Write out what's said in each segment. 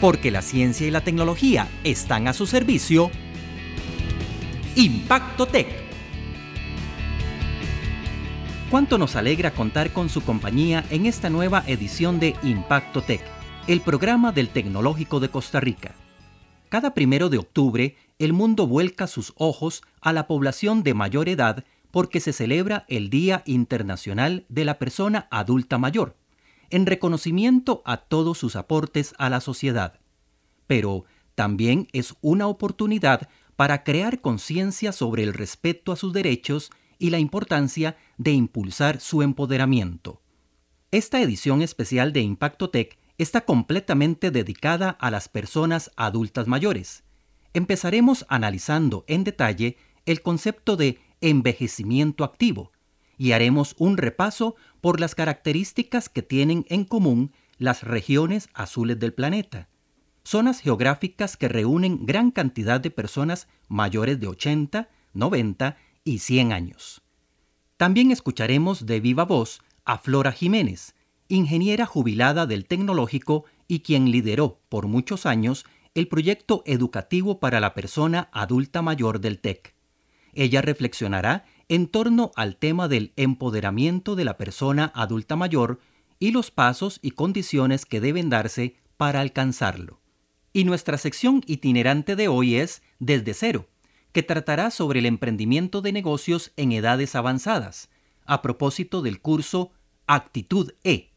Porque la ciencia y la tecnología están a su servicio. Impacto Tech. Cuánto nos alegra contar con su compañía en esta nueva edición de Impacto Tech, el programa del Tecnológico de Costa Rica. Cada primero de octubre, el mundo vuelca sus ojos a la población de mayor edad porque se celebra el Día Internacional de la Persona Adulta Mayor, en reconocimiento a todos sus aportes a la sociedad. Pero también es una oportunidad para crear conciencia sobre el respeto a sus derechos y la importancia de impulsar su empoderamiento. Esta edición especial de Impacto Tech está completamente dedicada a las personas adultas mayores. Empezaremos analizando en detalle el concepto de envejecimiento activo y haremos un repaso por las características que tienen en común las regiones azules del planeta, zonas geográficas que reúnen gran cantidad de personas mayores de 80, 90 y 100 años. También escucharemos de viva voz a Flora Jiménez, ingeniera jubilada del tecnológico y quien lideró por muchos años el proyecto educativo para la persona adulta mayor del TEC. Ella reflexionará en torno al tema del empoderamiento de la persona adulta mayor y los pasos y condiciones que deben darse para alcanzarlo. Y nuestra sección itinerante de hoy es Desde cero, que tratará sobre el emprendimiento de negocios en edades avanzadas, a propósito del curso Actitud E,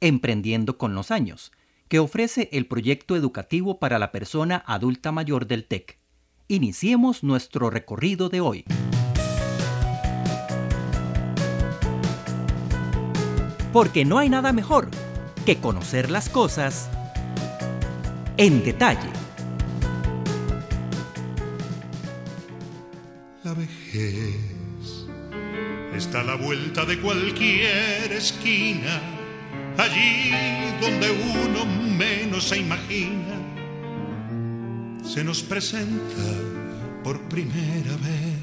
Emprendiendo con los años, que ofrece el proyecto educativo para la persona adulta mayor del TEC. Iniciemos nuestro recorrido de hoy. Porque no hay nada mejor que conocer las cosas en detalle. La vejez está a la vuelta de cualquier esquina allí donde uno menos se imagina, se nos presenta por primera vez.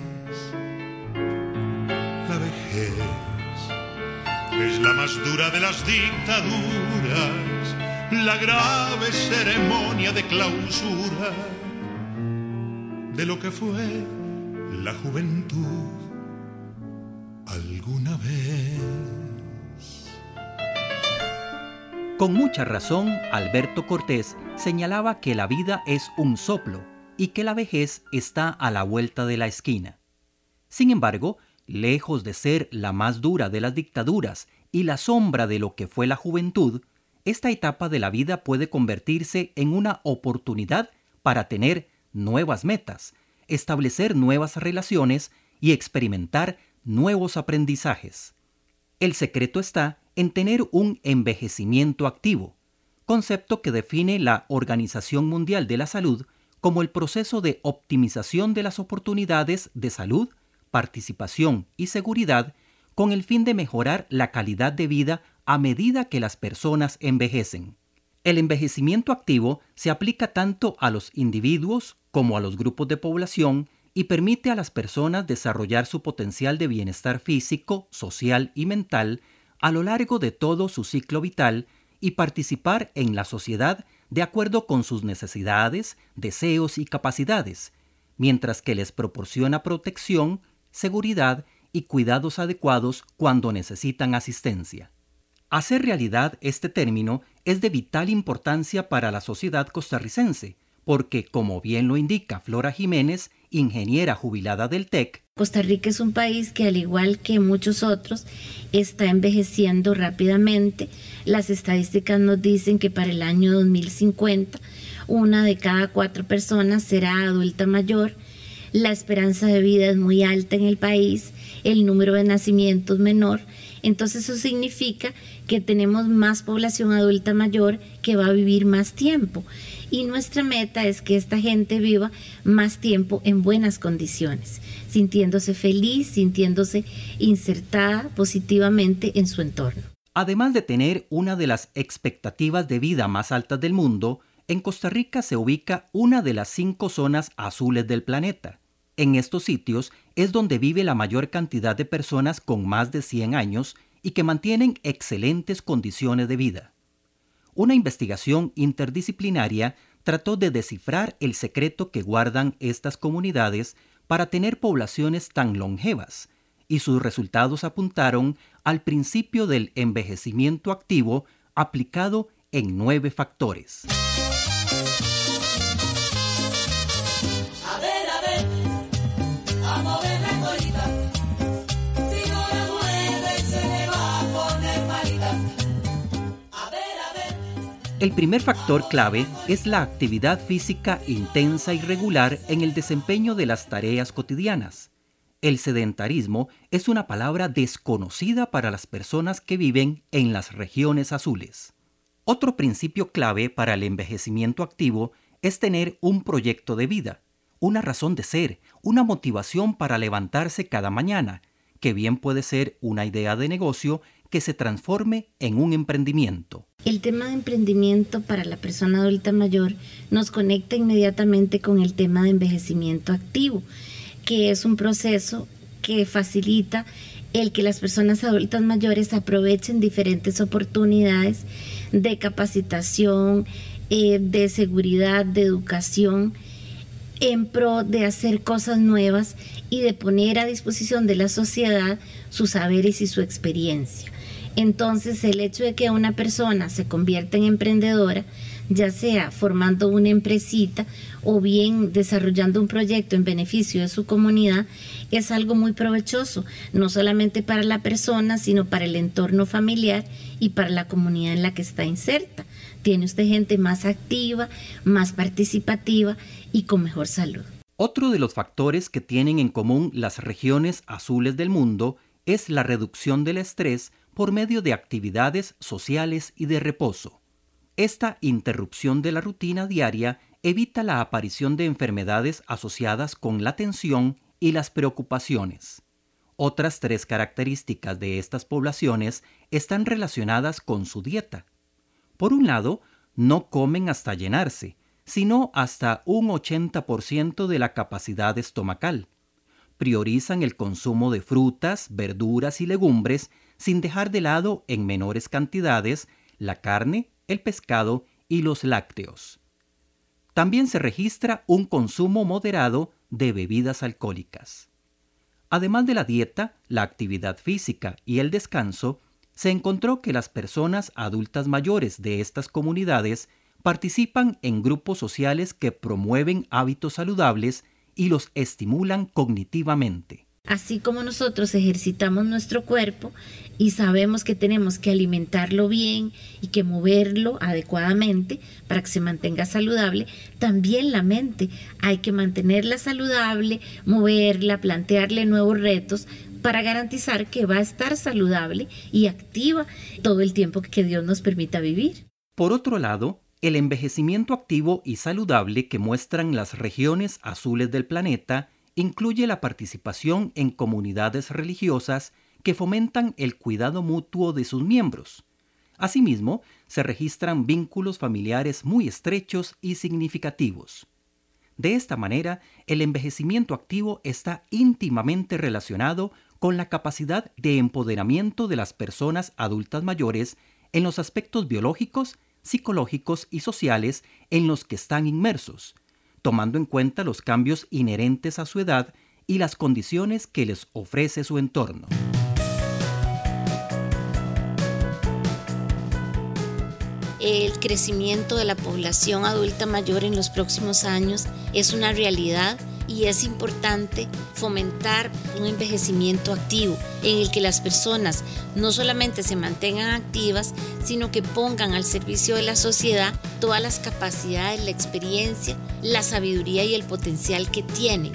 Es la más dura de las dictaduras, la grave ceremonia de clausura de lo que fue la juventud alguna vez. Con mucha razón, Alberto Cortés señalaba que la vida es un soplo y que la vejez está a la vuelta de la esquina. Sin embargo, lejos de ser la más dura de las dictaduras y la sombra de lo que fue la juventud, esta etapa de la vida puede convertirse en una oportunidad para tener nuevas metas, establecer nuevas relaciones y experimentar nuevos aprendizajes. El secreto está en tener un envejecimiento activo, concepto que define la Organización Mundial de la Salud como el proceso de optimización de las oportunidades de salud, participación y seguridad con el fin de mejorar la calidad de vida a medida que las personas envejecen. El envejecimiento activo se aplica tanto a los individuos como a los grupos de población y permite a las personas desarrollar su potencial de bienestar físico, social y mental a lo largo de todo su ciclo vital y participar en la sociedad de acuerdo con sus necesidades, deseos y capacidades, mientras que les proporciona protección, seguridad y cuidados adecuados cuando necesitan asistencia. Hacer realidad este término es de vital importancia para la sociedad costarricense, porque, como bien lo indica Flora Jiménez, ingeniera jubilada del TEC, Costa Rica es un país que al igual que muchos otros está envejeciendo rápidamente. Las estadísticas nos dicen que para el año 2050 una de cada cuatro personas será adulta mayor. La esperanza de vida es muy alta en el país, el número de nacimientos menor. Entonces eso significa que tenemos más población adulta mayor que va a vivir más tiempo y nuestra meta es que esta gente viva más tiempo en buenas condiciones, sintiéndose feliz, sintiéndose insertada positivamente en su entorno. Además de tener una de las expectativas de vida más altas del mundo, en Costa Rica se ubica una de las cinco zonas azules del planeta. En estos sitios es donde vive la mayor cantidad de personas con más de 100 años y que mantienen excelentes condiciones de vida. una investigación interdisciplinaria trató de descifrar el secreto que guardan estas comunidades para tener poblaciones tan longevas, y sus resultados apuntaron al principio del envejecimiento activo aplicado en nueve factores. El primer factor clave es la actividad física intensa y regular en el desempeño de las tareas cotidianas. El sedentarismo es una palabra desconocida para las personas que viven en las regiones azules. Otro principio clave para el envejecimiento activo es tener un proyecto de vida, una razón de ser, una motivación para levantarse cada mañana, que bien puede ser una idea de negocio que se transforme en un emprendimiento. El tema de emprendimiento para la persona adulta mayor nos conecta inmediatamente con el tema de envejecimiento activo, que es un proceso que facilita el que las personas adultas mayores aprovechen diferentes oportunidades de capacitación, eh, de seguridad, de educación, en pro de hacer cosas nuevas y de poner a disposición de la sociedad sus saberes y su experiencia. Entonces el hecho de que una persona se convierta en emprendedora, ya sea formando una empresita o bien desarrollando un proyecto en beneficio de su comunidad, es algo muy provechoso, no solamente para la persona, sino para el entorno familiar y para la comunidad en la que está inserta. Tiene usted gente más activa, más participativa y con mejor salud. Otro de los factores que tienen en común las regiones azules del mundo es la reducción del estrés por medio de actividades sociales y de reposo. Esta interrupción de la rutina diaria evita la aparición de enfermedades asociadas con la tensión y las preocupaciones. Otras tres características de estas poblaciones están relacionadas con su dieta. Por un lado, no comen hasta llenarse, sino hasta un 80% de la capacidad estomacal. Priorizan el consumo de frutas, verduras y legumbres sin dejar de lado en menores cantidades la carne, el pescado y los lácteos. También se registra un consumo moderado de bebidas alcohólicas. Además de la dieta, la actividad física y el descanso, se encontró que las personas adultas mayores de estas comunidades participan en grupos sociales que promueven hábitos saludables y los estimulan cognitivamente. Así como nosotros ejercitamos nuestro cuerpo y sabemos que tenemos que alimentarlo bien y que moverlo adecuadamente para que se mantenga saludable, también la mente hay que mantenerla saludable, moverla, plantearle nuevos retos para garantizar que va a estar saludable y activa todo el tiempo que Dios nos permita vivir. Por otro lado, el envejecimiento activo y saludable que muestran las regiones azules del planeta incluye la participación en comunidades religiosas que fomentan el cuidado mutuo de sus miembros. Asimismo, se registran vínculos familiares muy estrechos y significativos. De esta manera, el envejecimiento activo está íntimamente relacionado con la capacidad de empoderamiento de las personas adultas mayores en los aspectos biológicos, psicológicos y sociales en los que están inmersos, tomando en cuenta los cambios inherentes a su edad y las condiciones que les ofrece su entorno. El crecimiento de la población adulta mayor en los próximos años es una realidad y es importante fomentar un envejecimiento activo en el que las personas no solamente se mantengan activas, sino que pongan al servicio de la sociedad todas las capacidades, la experiencia, la sabiduría y el potencial que tienen.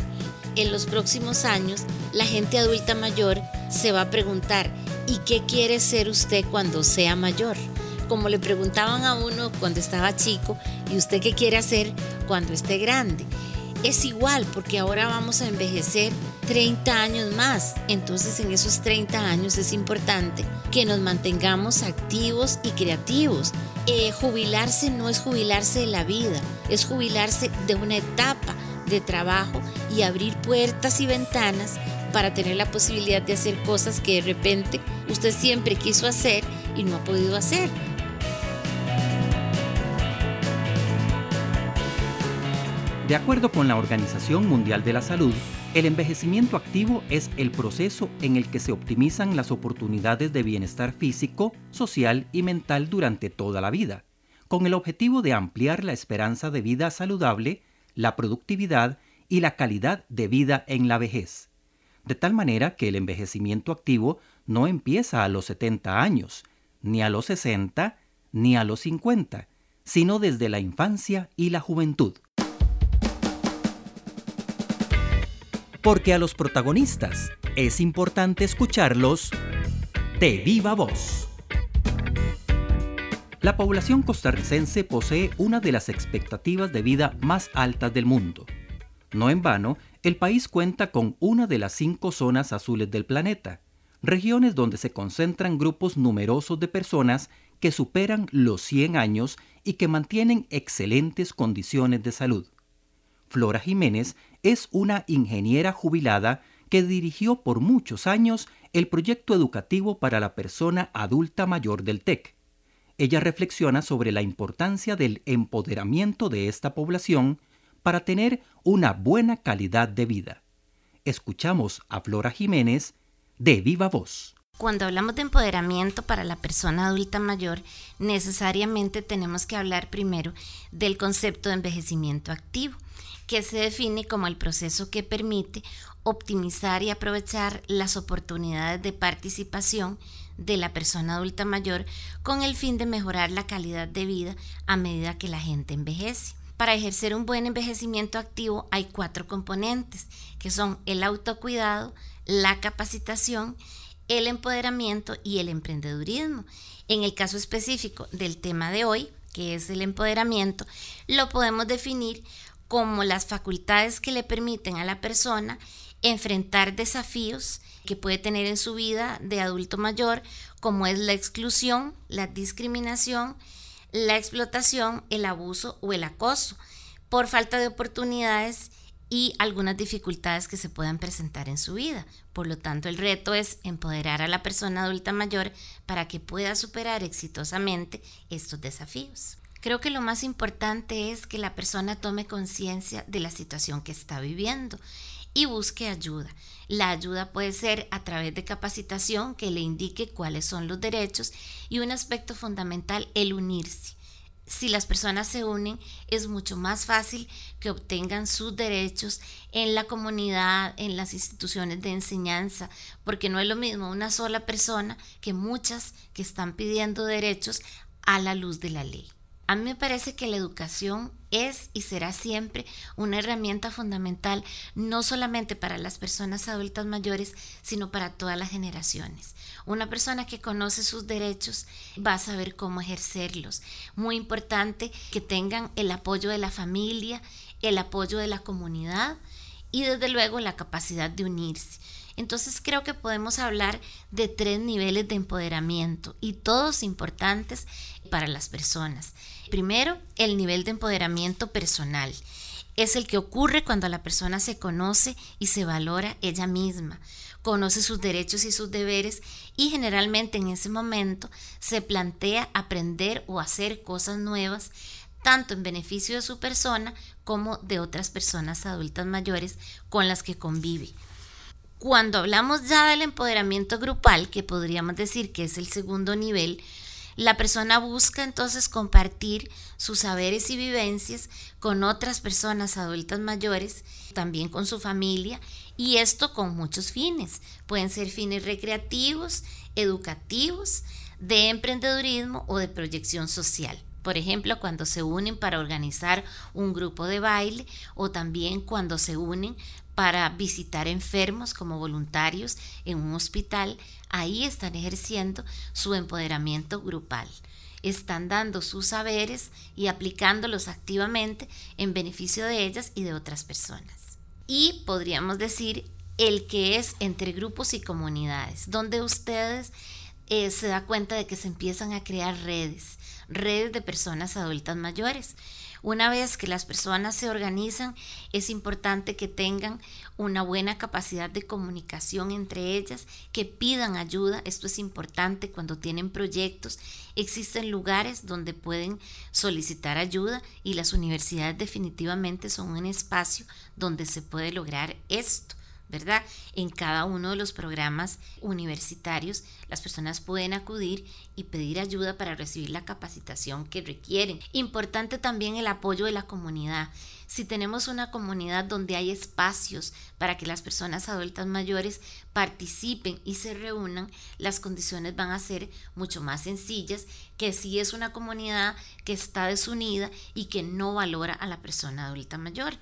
En los próximos años, la gente adulta mayor se va a preguntar, ¿y qué quiere ser usted cuando sea mayor? Como le preguntaban a uno cuando estaba chico, ¿y usted qué quiere hacer cuando esté grande? Es igual porque ahora vamos a envejecer 30 años más. Entonces en esos 30 años es importante que nos mantengamos activos y creativos. Eh, jubilarse no es jubilarse de la vida, es jubilarse de una etapa de trabajo y abrir puertas y ventanas para tener la posibilidad de hacer cosas que de repente usted siempre quiso hacer y no ha podido hacer. De acuerdo con la Organización Mundial de la Salud, el envejecimiento activo es el proceso en el que se optimizan las oportunidades de bienestar físico, social y mental durante toda la vida, con el objetivo de ampliar la esperanza de vida saludable, la productividad y la calidad de vida en la vejez. De tal manera que el envejecimiento activo no empieza a los 70 años, ni a los 60, ni a los 50, sino desde la infancia y la juventud. Porque a los protagonistas es importante escucharlos de viva voz. La población costarricense posee una de las expectativas de vida más altas del mundo. No en vano, el país cuenta con una de las cinco zonas azules del planeta, regiones donde se concentran grupos numerosos de personas que superan los 100 años y que mantienen excelentes condiciones de salud. Flora Jiménez es una ingeniera jubilada que dirigió por muchos años el proyecto educativo para la persona adulta mayor del TEC. Ella reflexiona sobre la importancia del empoderamiento de esta población para tener una buena calidad de vida. Escuchamos a Flora Jiménez de Viva Voz. Cuando hablamos de empoderamiento para la persona adulta mayor, necesariamente tenemos que hablar primero del concepto de envejecimiento activo que se define como el proceso que permite optimizar y aprovechar las oportunidades de participación de la persona adulta mayor con el fin de mejorar la calidad de vida a medida que la gente envejece. Para ejercer un buen envejecimiento activo hay cuatro componentes, que son el autocuidado, la capacitación, el empoderamiento y el emprendedurismo. En el caso específico del tema de hoy, que es el empoderamiento, lo podemos definir como las facultades que le permiten a la persona enfrentar desafíos que puede tener en su vida de adulto mayor, como es la exclusión, la discriminación, la explotación, el abuso o el acoso, por falta de oportunidades y algunas dificultades que se puedan presentar en su vida. Por lo tanto, el reto es empoderar a la persona adulta mayor para que pueda superar exitosamente estos desafíos. Creo que lo más importante es que la persona tome conciencia de la situación que está viviendo y busque ayuda. La ayuda puede ser a través de capacitación que le indique cuáles son los derechos y un aspecto fundamental, el unirse. Si las personas se unen, es mucho más fácil que obtengan sus derechos en la comunidad, en las instituciones de enseñanza, porque no es lo mismo una sola persona que muchas que están pidiendo derechos a la luz de la ley. A mí me parece que la educación es y será siempre una herramienta fundamental, no solamente para las personas adultas mayores, sino para todas las generaciones. Una persona que conoce sus derechos va a saber cómo ejercerlos. Muy importante que tengan el apoyo de la familia, el apoyo de la comunidad y desde luego la capacidad de unirse. Entonces creo que podemos hablar de tres niveles de empoderamiento y todos importantes para las personas. Primero, el nivel de empoderamiento personal. Es el que ocurre cuando la persona se conoce y se valora ella misma, conoce sus derechos y sus deberes y generalmente en ese momento se plantea aprender o hacer cosas nuevas, tanto en beneficio de su persona como de otras personas adultas mayores con las que convive. Cuando hablamos ya del empoderamiento grupal, que podríamos decir que es el segundo nivel, la persona busca entonces compartir sus saberes y vivencias con otras personas adultas mayores, también con su familia, y esto con muchos fines. Pueden ser fines recreativos, educativos, de emprendedurismo o de proyección social. Por ejemplo, cuando se unen para organizar un grupo de baile o también cuando se unen para visitar enfermos como voluntarios en un hospital, ahí están ejerciendo su empoderamiento grupal. Están dando sus saberes y aplicándolos activamente en beneficio de ellas y de otras personas. Y podríamos decir el que es entre grupos y comunidades, donde ustedes eh, se da cuenta de que se empiezan a crear redes, redes de personas adultas mayores. Una vez que las personas se organizan, es importante que tengan una buena capacidad de comunicación entre ellas, que pidan ayuda. Esto es importante cuando tienen proyectos. Existen lugares donde pueden solicitar ayuda y las universidades definitivamente son un espacio donde se puede lograr esto. ¿Verdad? En cada uno de los programas universitarios las personas pueden acudir y pedir ayuda para recibir la capacitación que requieren. Importante también el apoyo de la comunidad. Si tenemos una comunidad donde hay espacios para que las personas adultas mayores participen y se reúnan, las condiciones van a ser mucho más sencillas que si es una comunidad que está desunida y que no valora a la persona adulta mayor.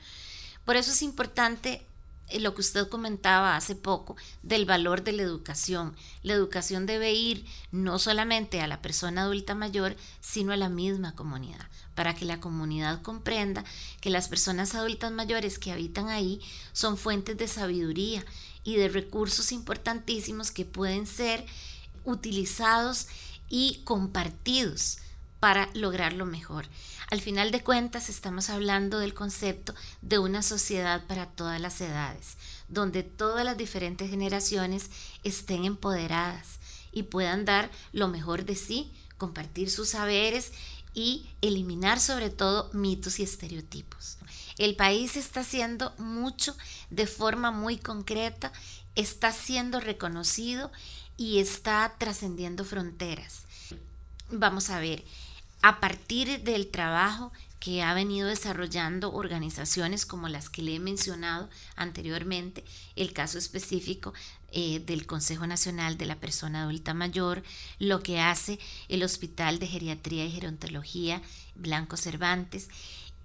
Por eso es importante lo que usted comentaba hace poco del valor de la educación. La educación debe ir no solamente a la persona adulta mayor, sino a la misma comunidad, para que la comunidad comprenda que las personas adultas mayores que habitan ahí son fuentes de sabiduría y de recursos importantísimos que pueden ser utilizados y compartidos para lograr lo mejor. Al final de cuentas estamos hablando del concepto de una sociedad para todas las edades, donde todas las diferentes generaciones estén empoderadas y puedan dar lo mejor de sí, compartir sus saberes y eliminar sobre todo mitos y estereotipos. El país está haciendo mucho de forma muy concreta, está siendo reconocido y está trascendiendo fronteras. Vamos a ver, a partir del trabajo que ha venido desarrollando organizaciones como las que le he mencionado anteriormente, el caso específico eh, del Consejo Nacional de la Persona Adulta Mayor, lo que hace el Hospital de Geriatría y Gerontología Blanco Cervantes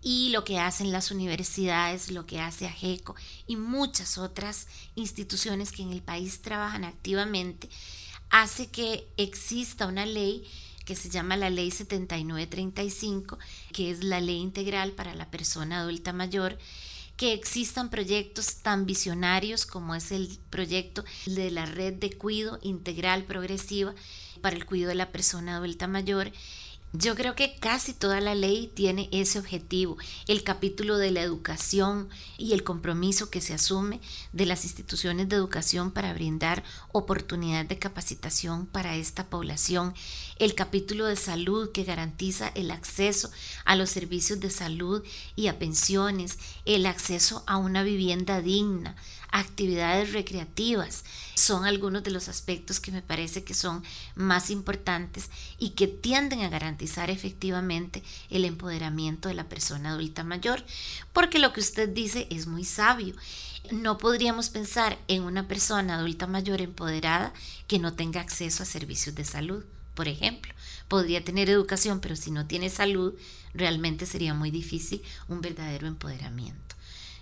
y lo que hacen las universidades, lo que hace AGECO y muchas otras instituciones que en el país trabajan activamente, hace que exista una ley que se llama la Ley 7935, que es la ley integral para la persona adulta mayor, que existan proyectos tan visionarios como es el proyecto de la red de cuido integral progresiva para el cuidado de la persona adulta mayor yo creo que casi toda la ley tiene ese objetivo, el capítulo de la educación y el compromiso que se asume de las instituciones de educación para brindar oportunidades de capacitación para esta población, el capítulo de salud que garantiza el acceso a los servicios de salud y a pensiones, el acceso a una vivienda digna, actividades recreativas. Son algunos de los aspectos que me parece que son más importantes y que tienden a garantizar efectivamente el empoderamiento de la persona adulta mayor, porque lo que usted dice es muy sabio. No podríamos pensar en una persona adulta mayor empoderada que no tenga acceso a servicios de salud, por ejemplo. Podría tener educación, pero si no tiene salud, realmente sería muy difícil un verdadero empoderamiento.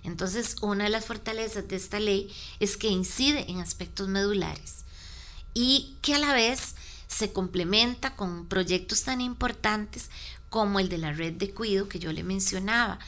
Entonces, una de las fortalezas de esta ley es que incide en aspectos medulares y que a la vez se complementa con proyectos tan importantes como el de la red de cuido que yo le mencionaba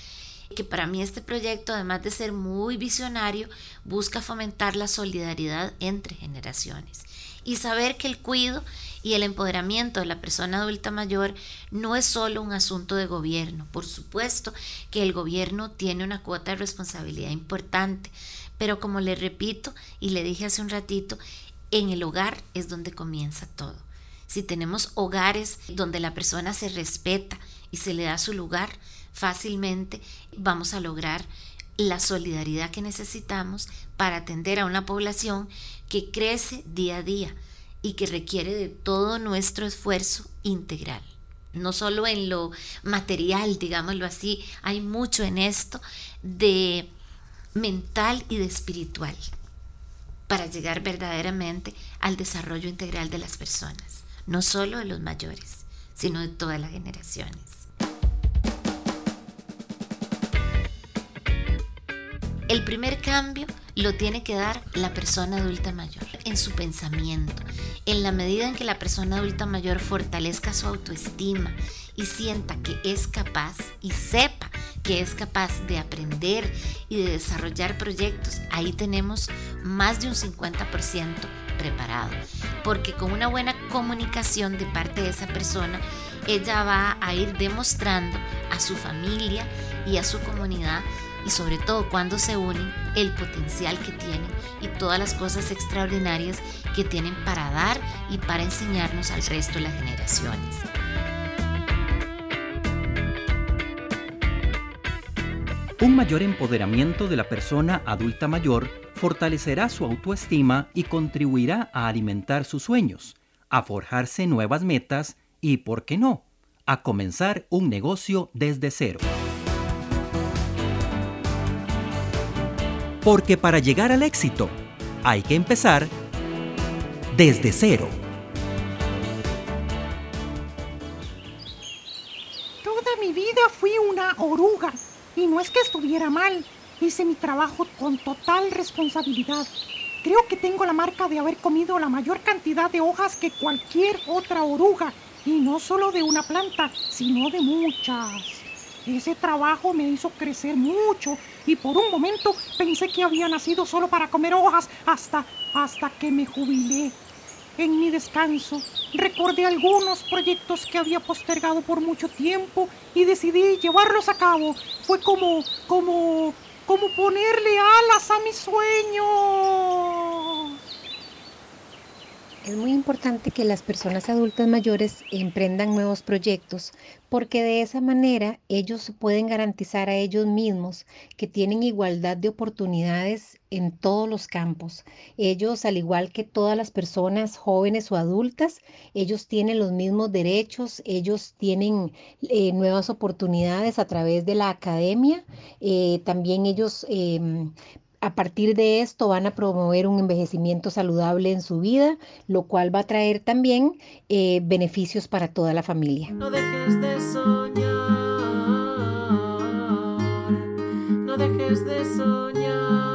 que para mí este proyecto, además de ser muy visionario, busca fomentar la solidaridad entre generaciones y saber que el cuido y el empoderamiento de la persona adulta mayor no es solo un asunto de gobierno. Por supuesto que el gobierno tiene una cuota de responsabilidad importante, pero como le repito y le dije hace un ratito, en el hogar es donde comienza todo. Si tenemos hogares donde la persona se respeta y se le da su lugar, fácilmente vamos a lograr la solidaridad que necesitamos para atender a una población que crece día a día y que requiere de todo nuestro esfuerzo integral. No solo en lo material, digámoslo así, hay mucho en esto de mental y de espiritual para llegar verdaderamente al desarrollo integral de las personas, no solo de los mayores, sino de todas las generaciones. El primer cambio lo tiene que dar la persona adulta mayor en su pensamiento. En la medida en que la persona adulta mayor fortalezca su autoestima y sienta que es capaz y sepa que es capaz de aprender y de desarrollar proyectos, ahí tenemos más de un 50% preparado, porque con una buena comunicación de parte de esa persona, ella va a ir demostrando a su familia y a su comunidad y sobre todo cuando se unen el potencial que tienen y todas las cosas extraordinarias que tienen para dar y para enseñarnos al resto de las generaciones. Un mayor empoderamiento de la persona adulta mayor fortalecerá su autoestima y contribuirá a alimentar sus sueños, a forjarse nuevas metas y, ¿por qué no?, a comenzar un negocio desde cero. Porque para llegar al éxito hay que empezar desde cero. Toda mi vida fui una oruga y no es que estuviera mal, hice mi trabajo con total responsabilidad. Creo que tengo la marca de haber comido la mayor cantidad de hojas que cualquier otra oruga, y no solo de una planta, sino de muchas. Ese trabajo me hizo crecer mucho y por un momento pensé que había nacido solo para comer hojas hasta, hasta que me jubilé. En mi descanso recordé algunos proyectos que había postergado por mucho tiempo y decidí llevarlos a cabo. Fue como, como, como ponerle alas a mi sueño. Es muy importante que las personas adultas mayores emprendan nuevos proyectos porque de esa manera ellos pueden garantizar a ellos mismos que tienen igualdad de oportunidades en todos los campos. Ellos, al igual que todas las personas jóvenes o adultas, ellos tienen los mismos derechos, ellos tienen eh, nuevas oportunidades a través de la academia, eh, también ellos em, a partir de esto van a promover un envejecimiento saludable en su vida, lo cual va a traer también eh, beneficios para toda la familia. No dejes de soñar, no dejes de soñar.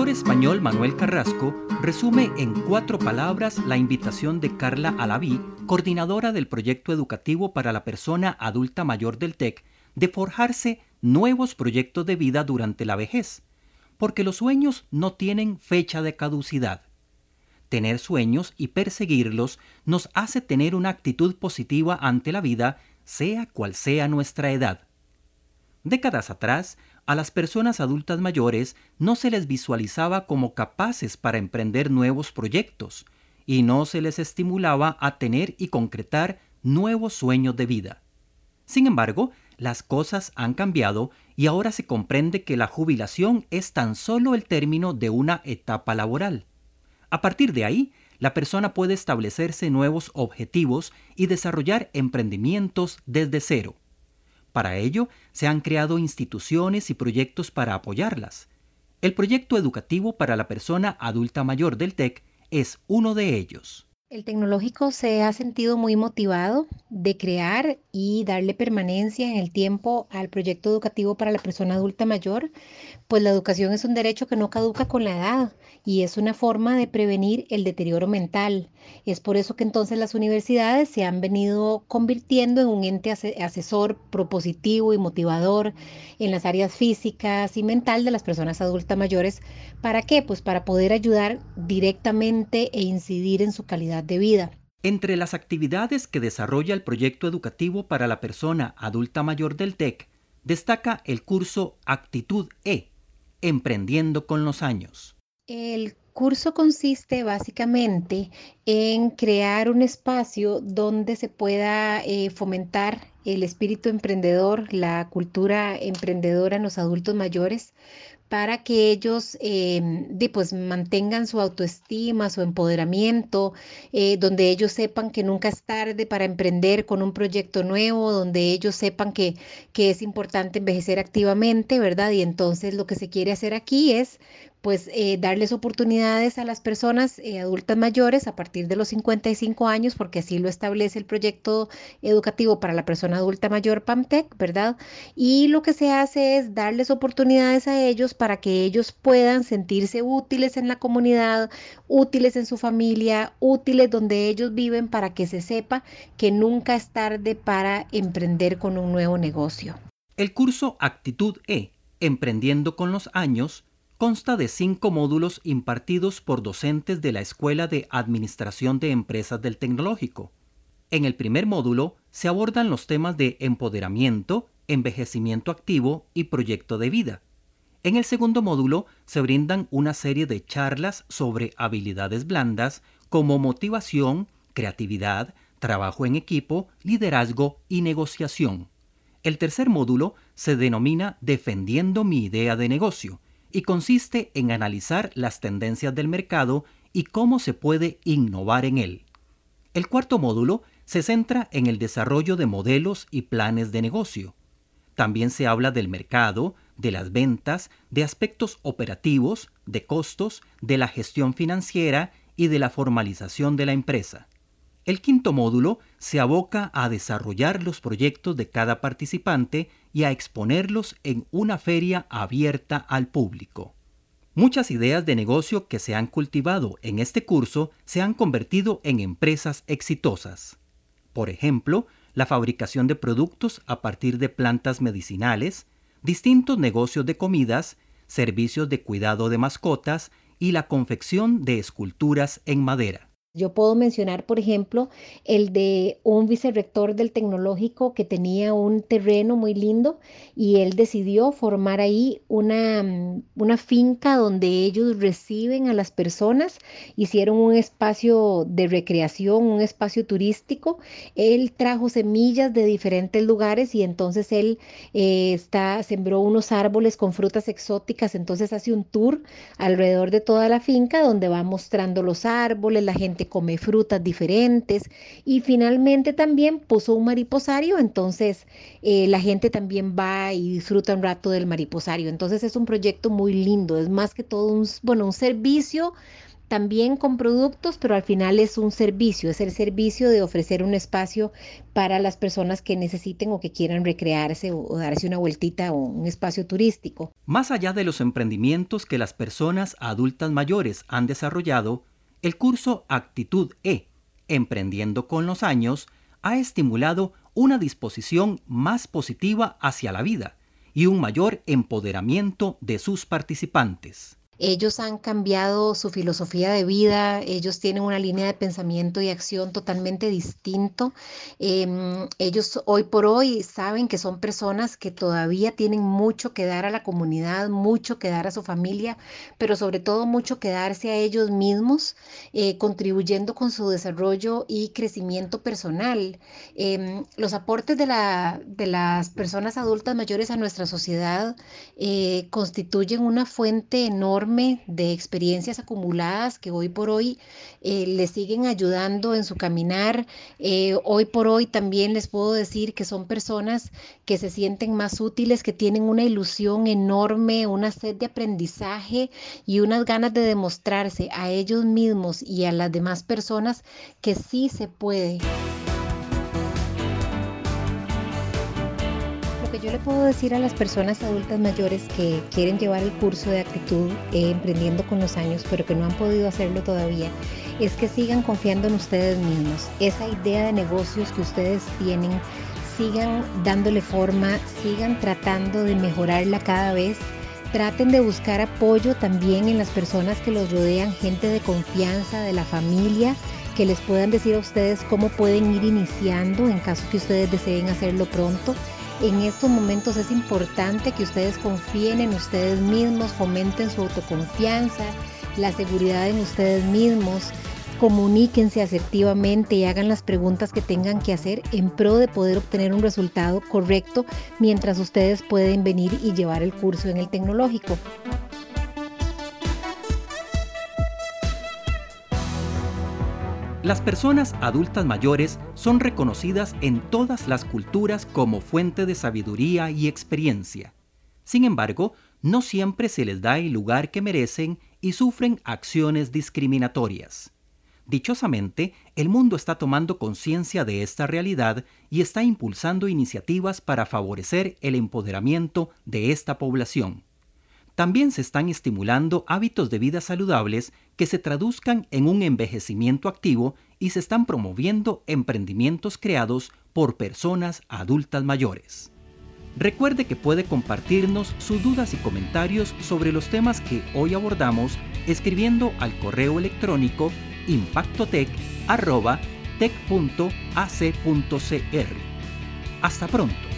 Autor español Manuel Carrasco resume en cuatro palabras la invitación de Carla Alaví, coordinadora del proyecto educativo para la persona adulta mayor del TEC, de forjarse nuevos proyectos de vida durante la vejez, porque los sueños no tienen fecha de caducidad. Tener sueños y perseguirlos nos hace tener una actitud positiva ante la vida, sea cual sea nuestra edad. Décadas atrás, a las personas adultas mayores no se les visualizaba como capaces para emprender nuevos proyectos y no se les estimulaba a tener y concretar nuevos sueños de vida. Sin embargo, las cosas han cambiado y ahora se comprende que la jubilación es tan solo el término de una etapa laboral. A partir de ahí, la persona puede establecerse nuevos objetivos y desarrollar emprendimientos desde cero. Para ello, se han creado instituciones y proyectos para apoyarlas. El proyecto educativo para la persona adulta mayor del TEC es uno de ellos. El tecnológico se ha sentido muy motivado de crear y darle permanencia en el tiempo al proyecto educativo para la persona adulta mayor, pues la educación es un derecho que no caduca con la edad y es una forma de prevenir el deterioro mental. Es por eso que entonces las universidades se han venido convirtiendo en un ente asesor propositivo y motivador en las áreas físicas y mental de las personas adultas mayores. ¿Para qué? Pues para poder ayudar directamente e incidir en su calidad de vida. Entre las actividades que desarrolla el proyecto educativo para la persona adulta mayor del TEC, destaca el curso Actitud E, Emprendiendo con los años. El curso consiste básicamente en crear un espacio donde se pueda eh, fomentar el espíritu emprendedor, la cultura emprendedora en los adultos mayores, para que ellos em, pues, mantengan su autoestima, su empoderamiento, eh, donde ellos sepan que nunca es tarde para emprender con un proyecto nuevo, donde ellos sepan que, que es importante envejecer activamente, ¿verdad? Y entonces lo que se quiere hacer aquí es pues eh, darles oportunidades a las personas eh, adultas mayores a partir de los 55 años, porque así lo establece el proyecto educativo para la persona adulta mayor PAMTEC, ¿verdad? Y lo que se hace es darles oportunidades a ellos para que ellos puedan sentirse útiles en la comunidad, útiles en su familia, útiles donde ellos viven para que se sepa que nunca es tarde para emprender con un nuevo negocio. El curso Actitud E, Emprendiendo con los Años, consta de cinco módulos impartidos por docentes de la Escuela de Administración de Empresas del Tecnológico. En el primer módulo se abordan los temas de empoderamiento, envejecimiento activo y proyecto de vida. En el segundo módulo se brindan una serie de charlas sobre habilidades blandas como motivación, creatividad, trabajo en equipo, liderazgo y negociación. El tercer módulo se denomina Defendiendo mi idea de negocio y consiste en analizar las tendencias del mercado y cómo se puede innovar en él. El cuarto módulo se centra en el desarrollo de modelos y planes de negocio. También se habla del mercado, de las ventas, de aspectos operativos, de costos, de la gestión financiera y de la formalización de la empresa. El quinto módulo se aboca a desarrollar los proyectos de cada participante y a exponerlos en una feria abierta al público. Muchas ideas de negocio que se han cultivado en este curso se han convertido en empresas exitosas. Por ejemplo, la fabricación de productos a partir de plantas medicinales, distintos negocios de comidas, servicios de cuidado de mascotas y la confección de esculturas en madera. Yo puedo mencionar, por ejemplo, el de un vicerrector del tecnológico que tenía un terreno muy lindo y él decidió formar ahí una, mm, una finca donde ellos reciben a las personas, hicieron un espacio de recreación, un espacio turístico. Él trajo semillas de diferentes lugares y entonces él eh, está, sembró unos árboles con frutas exóticas, entonces hace un tour alrededor de toda la finca donde va mostrando los árboles, la gente come frutas diferentes y finalmente también puso un mariposario, entonces eh, la gente también va y disfruta un rato del mariposario. Entonces es un proyecto muy lindo, es más que todo un, bueno, un servicio también con productos, pero al final es un servicio, es el servicio de ofrecer un espacio para las personas que necesiten o que quieran recrearse o, darse una vueltita o un espacio turístico. Más allá de los emprendimientos que las personas adultas mayores han desarrollado, el curso Actitud E, Emprendiendo con los años, ha estimulado una disposición más positiva hacia la vida y un mayor empoderamiento de sus participantes. Ellos han cambiado su filosofía de vida, ellos tienen una línea de pensamiento y acción totalmente distinto. Em, ellos hoy por hoy saben que son personas que todavía tienen mucho que dar a la comunidad, mucho que dar a su familia, pero sobre todo mucho que darse a ellos mismos, eh, contribuyendo con su desarrollo y crecimiento personal. Em, los aportes de, la, de, las personas adultas mayores a nuestra sociedad eh, constituyen una fuente enorme de experiencias acumuladas que hoy por hoy eh, les siguen ayudando en su caminar. Eh, hoy por hoy también les puedo decir que son personas que se sienten más útiles, que tienen una ilusión enorme, una sed de aprendizaje y unas ganas de demostrarse a ellos mismos y a las demás personas que sí se puede. Yo le puedo decir a las personas adultas mayores que quieren llevar el curso de actitud eh, emprendiendo con los años, pero que no han podido hacerlo todavía, es que sigan confiando en ustedes mismos. Esa idea de negocios que ustedes tienen, sigan dándole forma, sigan tratando de mejorarla cada vez. Traten de buscar apoyo también en las personas que los rodean, gente de confianza, de la familia, que les puedan decir a ustedes cómo pueden ir iniciando en caso que ustedes deseen hacerlo pronto en estos momentos es importante que ustedes confíen en ustedes mismos, fomenten su autoconfianza, la seguridad en ustedes mismos, comuníquense asertivamente y hagan las preguntas que tengan que hacer en pro de poder obtener un resultado correcto mientras ustedes pueden venir y llevar el curso en el tecnológico. Las personas adultas mayores son reconocidas en todas las culturas como fuente de sabiduría y experiencia. Sin embargo, no siempre se les da el lugar que merecen y sufren acciones discriminatorias. Dichosamente, el mundo está tomando conciencia de esta realidad y está impulsando iniciativas para favorecer el empoderamiento de esta población. También se están estimulando hábitos de vida saludables que se traduzcan en un envejecimiento activo y se están promoviendo emprendimientos creados por personas adultas mayores. Recuerde que puede compartirnos sus dudas y comentarios sobre los temas que hoy abordamos escribiendo al correo electrónico impactotec.tec.ac.cr. Hasta pronto.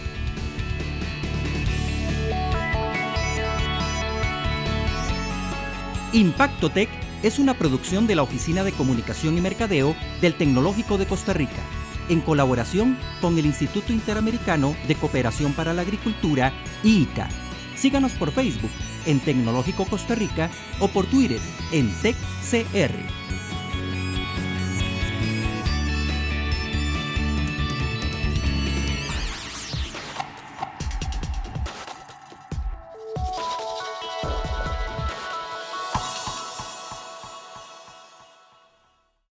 Impacto Tech es una producción de la Oficina de Comunicación y Mercadeo del Tecnológico de Costa Rica, en colaboración con el Instituto Interamericano de Cooperación para la Agricultura, IICA. Síganos por Facebook en Tecnológico Costa Rica o por Twitter en TecCR.